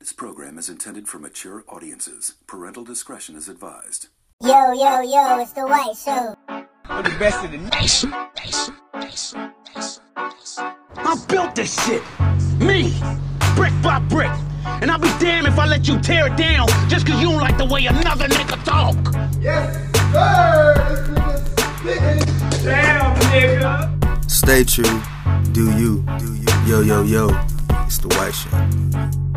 This program is intended for mature audiences. Parental discretion is advised. Yo, yo, yo, it's the White Show. I'm the best in the nation. I built this shit. Me. Brick by brick. And I'll be damned if I let you tear it down just because you don't like the way another nigga talk. Yes, sir. This nigga. Damn, nigga. Stay true. Do you. Do you. Yo, yo, yo. It's the White Show.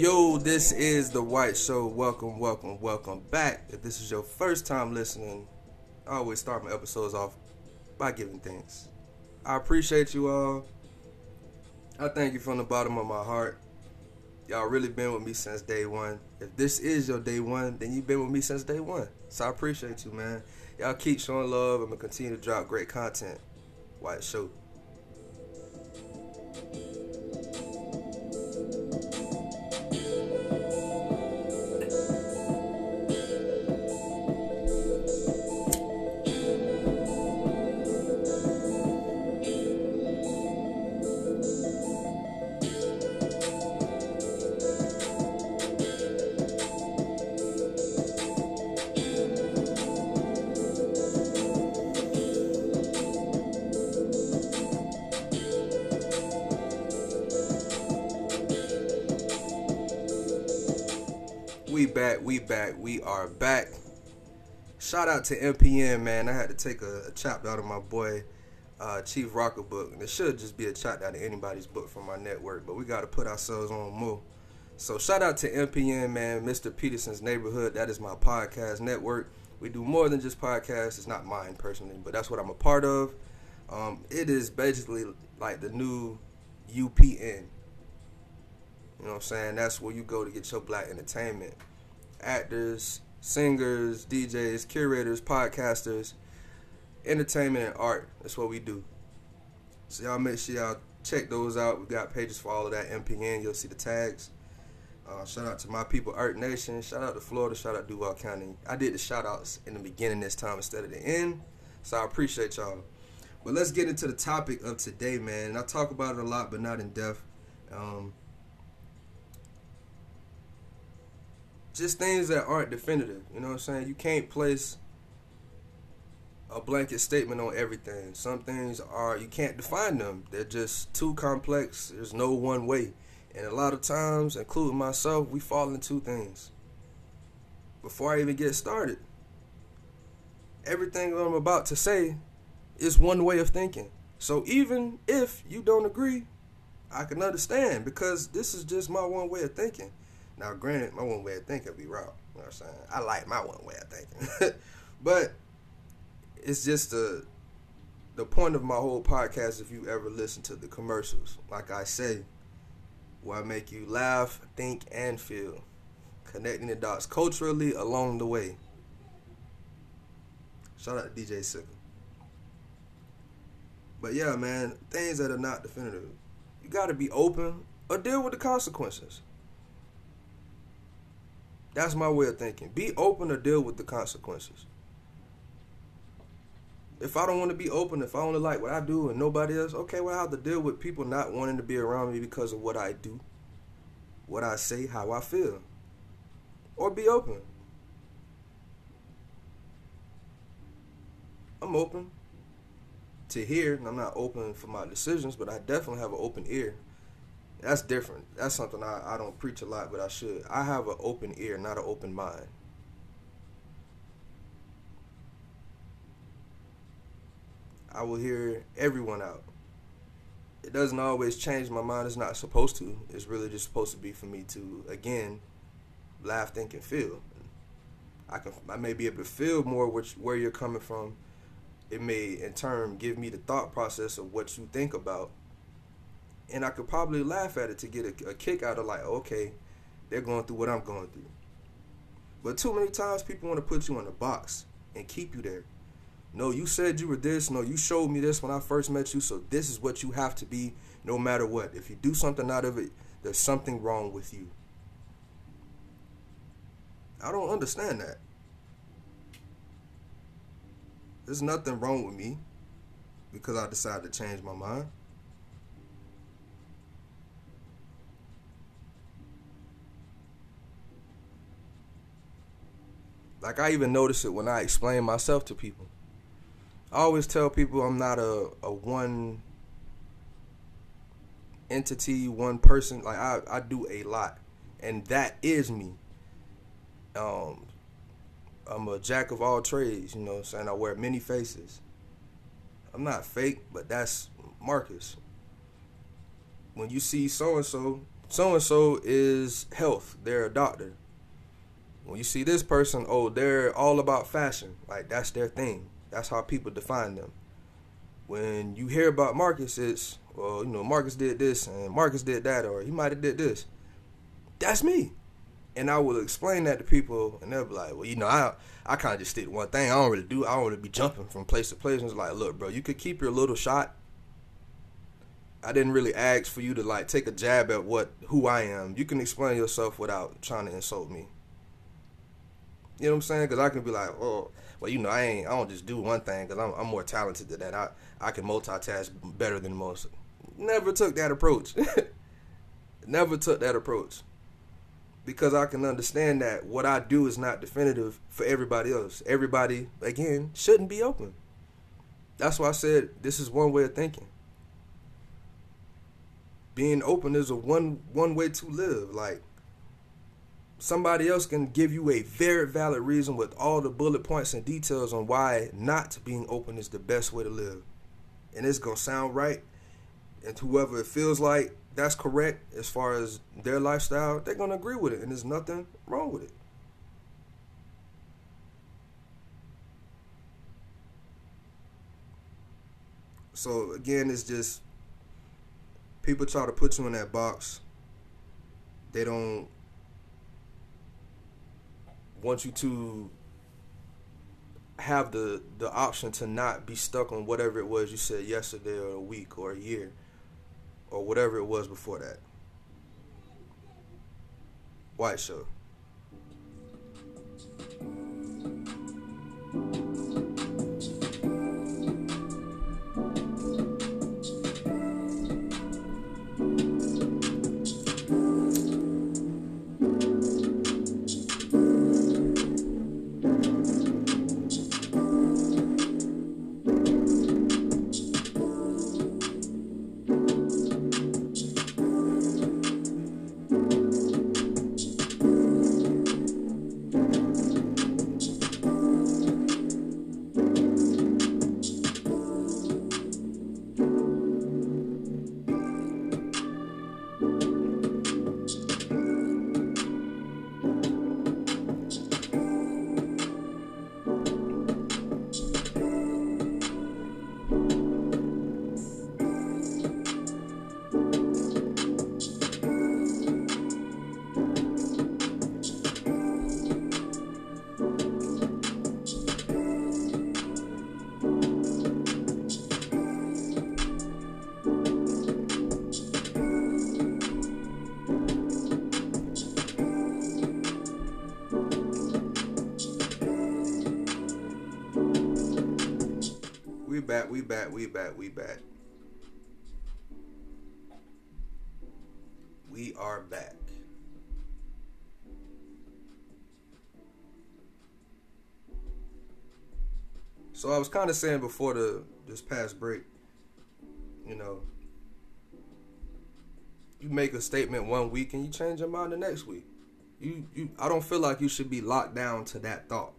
Yo, this is The White Show. Welcome, welcome, welcome back. If this is your first time listening, I always start my episodes off by giving thanks. I appreciate you all. I thank you from the bottom of my heart. Y'all really been with me since day one. If this is your day one, then you've been with me since day one. So I appreciate you, man. Y'all keep showing love. I'm going to continue to drop great content. White Show. Back, we are back. Shout out to MPN, man. I had to take a, a chapter out of my boy uh, Chief Rocker book, and it should just be a chapter out of anybody's book from my network, but we got to put ourselves on more. So shout out to MPN, man, Mr. Peterson's Neighborhood. That is my podcast network. We do more than just podcasts. It's not mine personally, but that's what I'm a part of. Um, it is basically like the new UPN. You know what I'm saying? That's where you go to get your black entertainment. Actors, singers, DJs, curators, podcasters, entertainment and art. That's what we do. So y'all make sure y'all check those out. We got pages for all of that. MPN, you'll see the tags. Uh, shout out to my people, Earth Nation. Shout out to Florida. Shout out Duval County. I did the shout outs in the beginning this time instead of the end. So I appreciate y'all. But let's get into the topic of today, man. And I talk about it a lot, but not in depth. Um, just things that aren't definitive. You know what I'm saying? You can't place a blanket statement on everything. Some things are you can't define them. They're just too complex. There's no one way. And a lot of times, including myself, we fall into things. Before I even get started, everything I'm about to say is one way of thinking. So even if you don't agree, I can understand because this is just my one way of thinking. Now, granted, my one way of thinking be wrong. You know what I'm saying? I like my one way of thinking. but it's just the the point of my whole podcast if you ever listen to the commercials. Like I say, where I make you laugh, think, and feel. Connecting the dots culturally along the way. Shout out to DJ Sickle. But yeah, man, things that are not definitive. You gotta be open or deal with the consequences. That's my way of thinking. Be open or deal with the consequences. If I don't want to be open, if I only like what I do and nobody else, okay, well, I have to deal with people not wanting to be around me because of what I do, what I say, how I feel. Or be open. I'm open to hear, and I'm not open for my decisions, but I definitely have an open ear. That's different. That's something I, I don't preach a lot, but I should. I have an open ear, not an open mind. I will hear everyone out. it doesn't always change my mind. It's not supposed to. It's really just supposed to be for me to again laugh, think, and feel. I can I may be able to feel more which where you're coming from. It may in turn give me the thought process of what you think about, and I could probably laugh at it to get a, a kick out of like, okay, they're going through what I'm going through. But too many times people want to put you in a box and keep you there. No, you said you were this. No, you showed me this when I first met you. So this is what you have to be no matter what. If you do something out of it, there's something wrong with you. I don't understand that. There's nothing wrong with me because I decided to change my mind. Like I even notice it when I explain myself to people. I always tell people I'm not a, a one entity, one person. Like I, I do a lot. And that is me. Um I'm a jack of all trades, you know I'm saying? I wear many faces. I'm not fake, but that's Marcus. When you see so and so, so and so is health. They're a doctor. When you see this person, oh, they're all about fashion. Like that's their thing. That's how people define them. When you hear about Marcus, it's well, you know, Marcus did this and Marcus did that, or he might have did this. That's me. And I will explain that to people, and they'll be like, "Well, you know, I I kind of just did one thing. I don't really do. I don't really be jumping from place to place." And it's like, "Look, bro, you could keep your little shot. I didn't really ask for you to like take a jab at what who I am. You can explain yourself without trying to insult me. You know what I'm saying? Because I can be like, oh, well, you know, I ain't. I don't just do one thing because I'm I'm more talented than that. I I can multitask better than most. Never took that approach. Never took that approach because I can understand that what I do is not definitive for everybody else. Everybody, again, shouldn't be open. That's why I said this is one way of thinking. Being open is a one one way to live. Like somebody else can give you a very valid reason with all the bullet points and details on why not being open is the best way to live. And it's gonna sound right. And whoever it feels like that's correct as far as their lifestyle, they're gonna agree with it, and there's nothing wrong with it. So again, it's just people try to put you in that box. They don't want you to have the the option to not be stuck on whatever it was you said yesterday or a week or a year or whatever it was before that. White show. We back, we back, we are back. So I was kind of saying before the this past break, you know, you make a statement one week and you change your mind the next week. You you I don't feel like you should be locked down to that thought.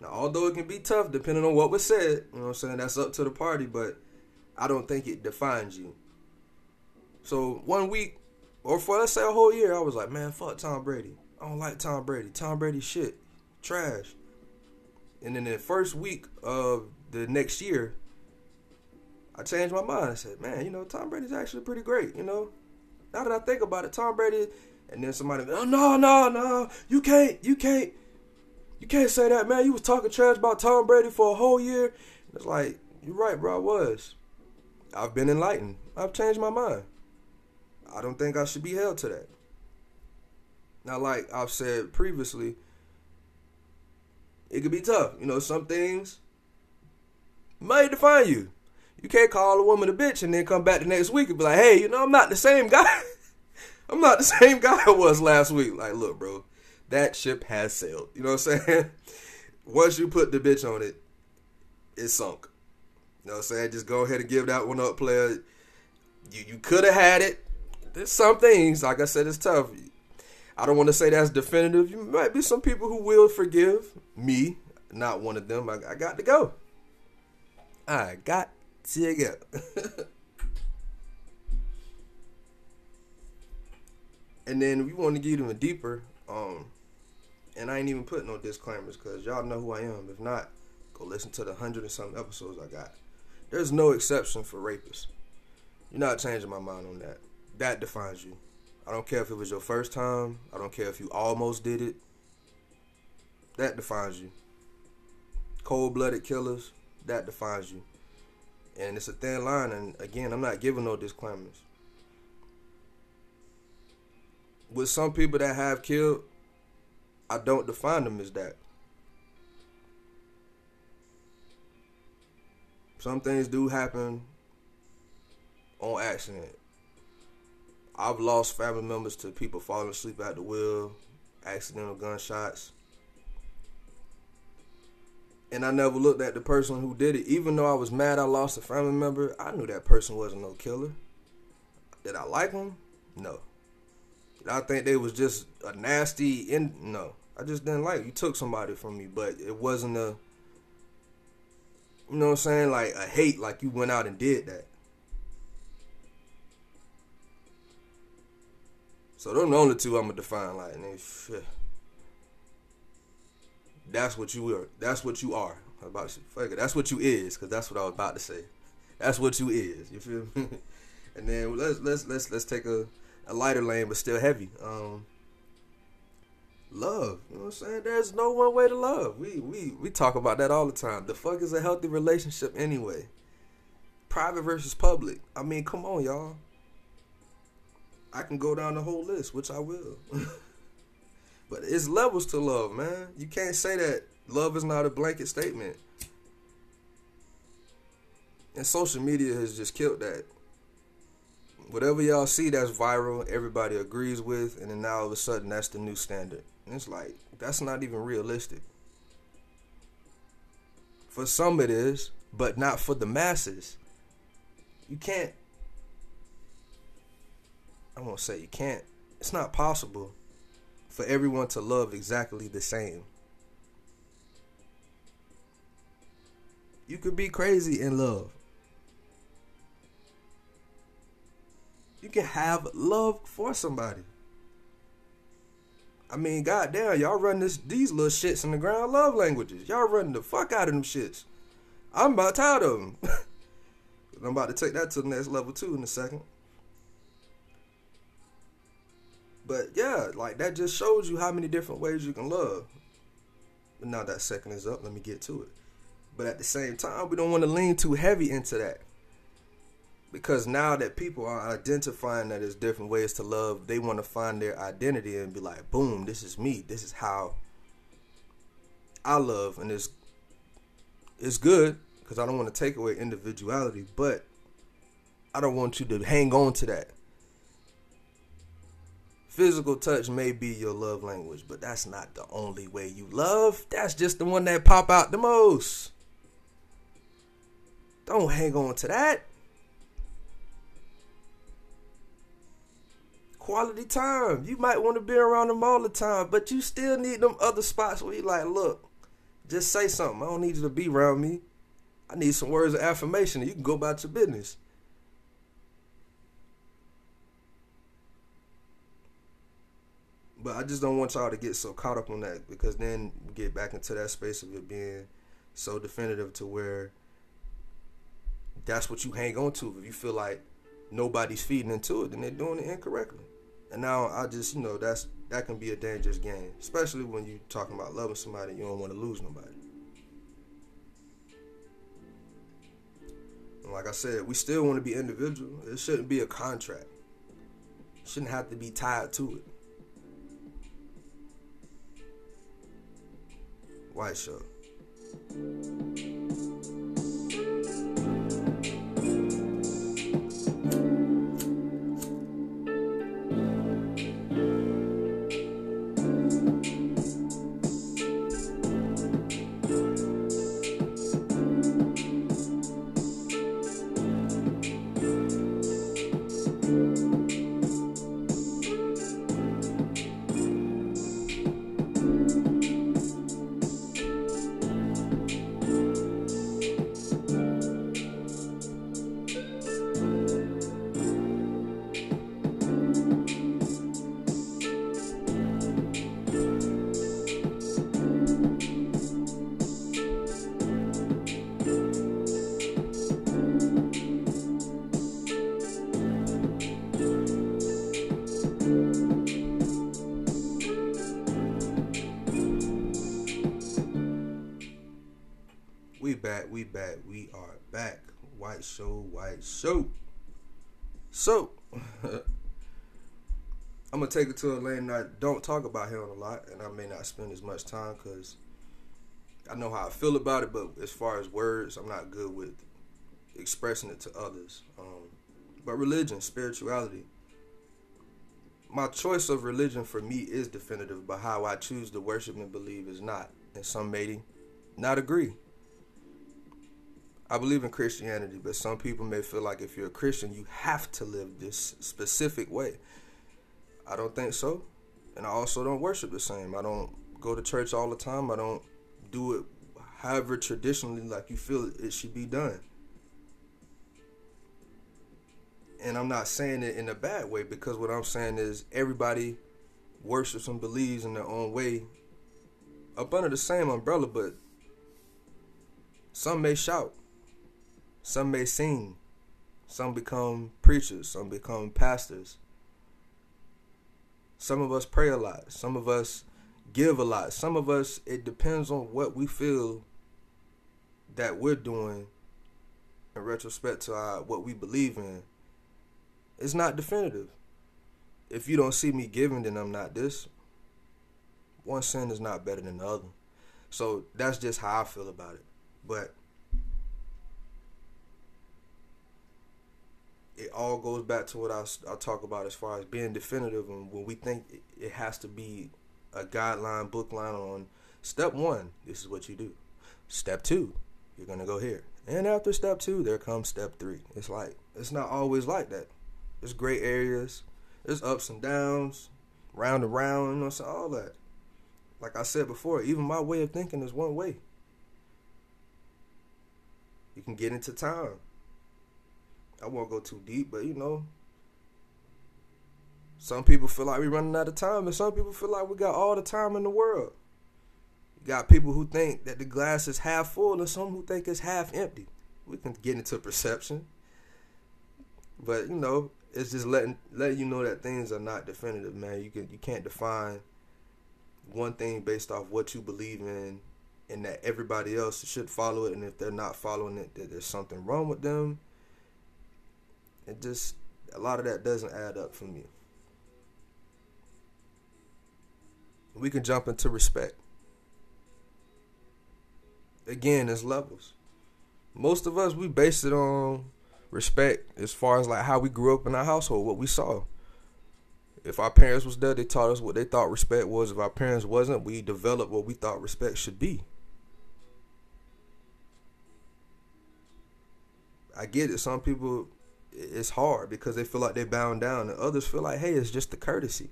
Now, although it can be tough depending on what was said, you know what I'm saying? That's up to the party, but I don't think it defines you. So one week, or for let's say a whole year, I was like, man, fuck Tom Brady. I don't like Tom Brady. Tom Brady shit, trash. And then the first week of the next year, I changed my mind. I said, man, you know, Tom Brady's actually pretty great. You know, now that I think about it, Tom Brady. And then somebody, oh no, no, no, you can't, you can't, you can't say that, man. You was talking trash about Tom Brady for a whole year. It's like, you're right, bro. I was. I've been enlightened. I've changed my mind. I don't think I should be held to that. Now, like I've said previously, it could be tough. You know, some things might define you. You can't call a woman a bitch and then come back the next week and be like, hey, you know, I'm not the same guy. I'm not the same guy I was last week. Like, look, bro, that ship has sailed. You know what I'm saying? Once you put the bitch on it, it's sunk. You know what I'm saying? Just go ahead and give that one up, player. You you could have had it. There's some things, like I said, it's tough. I don't want to say that's definitive. You might be some people who will forgive me, not one of them. I, I got to go. I got to go. and then we want to get even deeper. Um, and I ain't even put no disclaimers because y'all know who I am. If not, go listen to the hundred and some episodes I got. There's no exception for rapists. You're not changing my mind on that. That defines you. I don't care if it was your first time. I don't care if you almost did it. That defines you. Cold blooded killers, that defines you. And it's a thin line. And again, I'm not giving no disclaimers. With some people that have killed, I don't define them as that. Some things do happen on accident. I've lost family members to people falling asleep at the wheel, accidental gunshots. And I never looked at the person who did it. Even though I was mad I lost a family member, I knew that person wasn't no killer. Did I like them? No. Did I think they was just a nasty in no. I just didn't like. You took somebody from me, but it wasn't a you know what I'm saying? Like a hate, like you went out and did that. So those are the only two I'm gonna define like shit. That's what you are. That's what you are. About to fuck it. That's what you is, cause that's what I was about to say. That's what you is. You feel me? and then let's let's let's let's take a, a lighter lane, but still heavy. Um, love. You know what I'm saying? There's no one way to love. We we we talk about that all the time. The fuck is a healthy relationship anyway? Private versus public. I mean, come on, y'all. I can go down the whole list, which I will. but it's levels to love, man. You can't say that love is not a blanket statement. And social media has just killed that. Whatever y'all see that's viral, everybody agrees with, and then now all of a sudden that's the new standard. It's like, that's not even realistic. For some it is, but not for the masses. You can't, I won't say you can't, it's not possible for everyone to love exactly the same. You could be crazy in love. You can have love for somebody. I mean, goddamn, y'all run this these little shits in the ground love languages. Y'all running the fuck out of them shits. I'm about tired of them. I'm about to take that to the next level too in a second. But yeah, like that just shows you how many different ways you can love. But now that second is up, let me get to it. But at the same time, we don't want to lean too heavy into that because now that people are identifying that there's different ways to love, they want to find their identity and be like, boom, this is me. This is how I love, and it's it's good because I don't want to take away individuality, but I don't want you to hang on to that. Physical touch may be your love language, but that's not the only way you love. That's just the one that pop out the most. Don't hang on to that. Quality time. You might want to be around them all the time, but you still need them other spots where you like, look, just say something. I don't need you to be around me. I need some words of affirmation. You can go about your business. But I just don't want y'all to get so caught up on that because then we get back into that space of it being so definitive to where that's what you hang on to. If you feel like nobody's feeding into it, then they're doing it incorrectly. And now I just, you know, that's that can be a dangerous game, especially when you're talking about loving somebody. You don't want to lose nobody. And like I said, we still want to be individual. It shouldn't be a contract. It shouldn't have to be tied to it. White Show. We back, we back, we are back. White show, white show. So, I'm gonna take it to a lane that I don't talk about him a lot, and I may not spend as much time because I know how I feel about it. But as far as words, I'm not good with expressing it to others. Um, but religion, spirituality. My choice of religion for me is definitive, but how I choose to worship and believe is not. And some may not agree. I believe in Christianity, but some people may feel like if you're a Christian, you have to live this specific way. I don't think so. And I also don't worship the same. I don't go to church all the time. I don't do it however traditionally like you feel it should be done. And I'm not saying it in a bad way because what I'm saying is everybody worships and believes in their own way up under the same umbrella, but some may shout some may sing. Some become preachers. Some become pastors. Some of us pray a lot. Some of us give a lot. Some of us, it depends on what we feel that we're doing in retrospect to our, what we believe in. It's not definitive. If you don't see me giving, then I'm not this. One sin is not better than the other. So that's just how I feel about it. But it all goes back to what I, I talk about as far as being definitive and when we think it, has to be a guideline book line on step one this is what you do. Step two you're gonna go here. And after step two there comes step three. It's like it's not always like that. There's gray areas there's ups and downs round and round you know all that. Like i said before even my way of thinking is one way. You can get into time I won't go too deep, but you know, some people feel like we're running out of time, and some people feel like we got all the time in the world. You got people who think that the glass is half full, and some who think it's half empty. We can get into perception, but you know, it's just letting letting you know that things are not definitive, man. You can you can't define one thing based off what you believe in, and that everybody else should follow it, and if they're not following it, that there's something wrong with them it just a lot of that doesn't add up for me. We can jump into respect. Again, it's levels. Most of us we base it on respect as far as like how we grew up in our household, what we saw. If our parents was there, they taught us what they thought respect was. If our parents wasn't, we developed what we thought respect should be. I get it. Some people it's hard because they feel like they're bound down, and others feel like, hey, it's just the courtesy.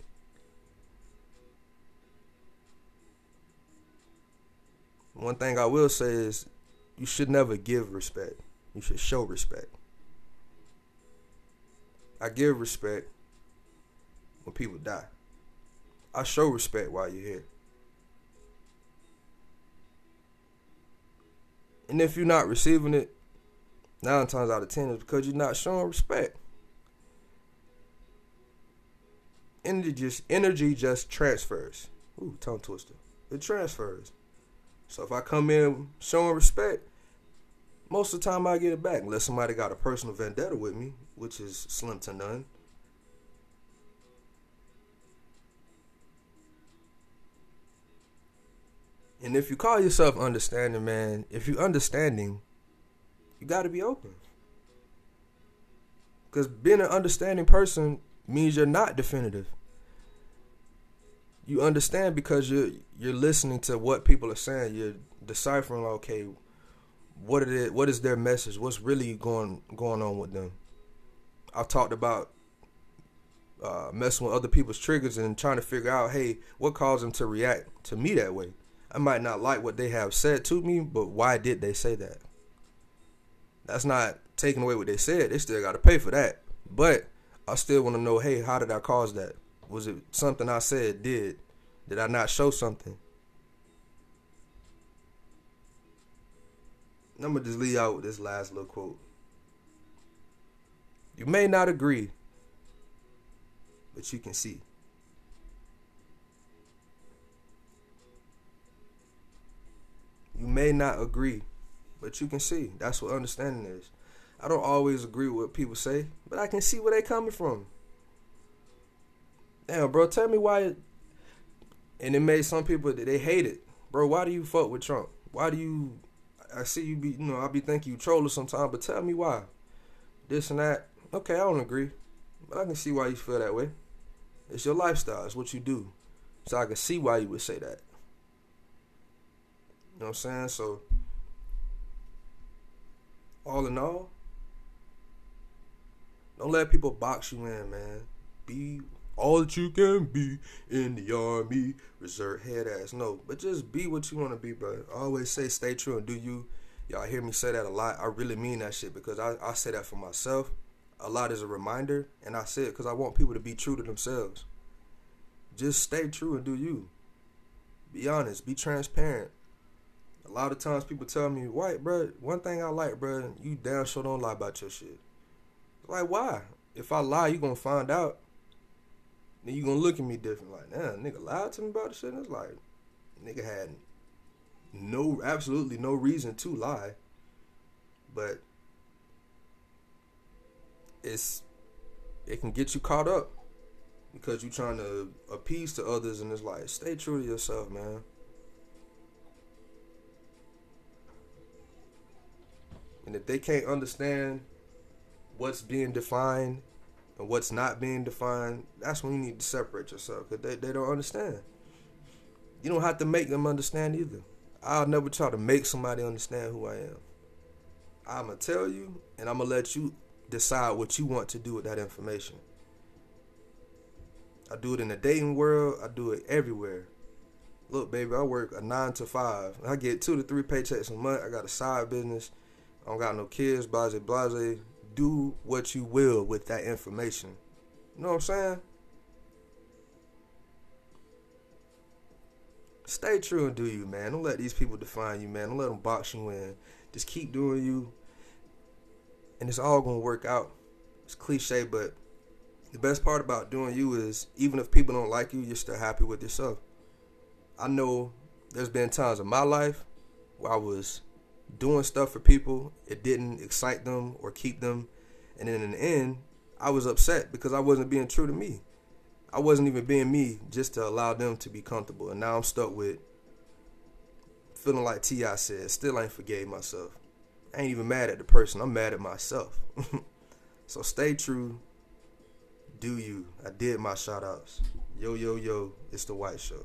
One thing I will say is you should never give respect. You should show respect. I give respect when people die. I show respect while you're here. And if you're not receiving it, nine times out of ten is because you're not showing respect. Energy just energy just transfers. Ooh, tongue twister. It transfers. So if I come in showing respect, most of the time I get it back, unless somebody got a personal vendetta with me, which is slim to none. And if you call yourself understanding, man, if you understanding, you got to be open. Because being an understanding person means you're not definitive. You understand because you're you're listening to what people are saying. You're deciphering, okay, what it is, what is their message? What's really going going on with them? I've talked about uh, messing with other people's triggers and trying to figure out, hey, what caused them to react to me that way? I might not like what they have said to me, but why did they say that? That's not taking away what they said. They still got to pay for that. But I still want to know, hey, how did I cause that? Was it something I said did? Did I not show something? I'm gonna just leave out with this last little quote. You may not agree, but you can see. You may not agree, but you can see. That's what understanding is. I don't always agree with what people say, but I can see where they coming from. Damn, bro, tell me why. and it made some people that they hate it, bro. Why do you fuck with Trump? Why do you? I see you be, you know, I be thinking you trolling sometimes, but tell me why. This and that. Okay, I don't agree, but I can see why you feel that way. It's your lifestyle. It's what you do. So I can see why you would say that. You know what I'm saying? So, all in all, don't let people box you in, man. Be all that you can be in the army. Reserve head ass. No, but just be what you want to be, bro. I always say stay true and do you. Y'all hear me say that a lot. I really mean that shit because I, I say that for myself. A lot is a reminder, and I say it because I want people to be true to themselves. Just stay true and do you. Be honest. Be transparent. A lot of times people tell me, "White, bro, one thing I like, bro, you damn sure don't lie about your shit." Like, why? If I lie, you gonna find out. Then you gonna look at me different. Like, damn, nigga lied to me about the shit. And it's like, nigga had no, absolutely no reason to lie. But it's it can get you caught up because you're trying to appease to others, and it's like, stay true to yourself, man. And if they can't understand what's being defined and what's not being defined, that's when you need to separate yourself because they, they don't understand. You don't have to make them understand either. I'll never try to make somebody understand who I am. I'm going to tell you and I'm going to let you decide what you want to do with that information. I do it in the dating world, I do it everywhere. Look, baby, I work a nine to five. I get two to three paychecks a month. I got a side business. I don't got no kids, blase, blase. Do what you will with that information. You know what I'm saying? Stay true and do you, man. Don't let these people define you, man. Don't let them box you in. Just keep doing you, and it's all gonna work out. It's cliche, but the best part about doing you is even if people don't like you, you're still happy with yourself. I know there's been times in my life where I was doing stuff for people, it didn't excite them or keep them. And then in the end, I was upset because I wasn't being true to me. I wasn't even being me just to allow them to be comfortable. And now I'm stuck with feeling like T.I. said, still ain't forgave myself. I ain't even mad at the person, I'm mad at myself. so stay true. Do you. I did my shout outs. Yo, yo, yo, it's the White Show.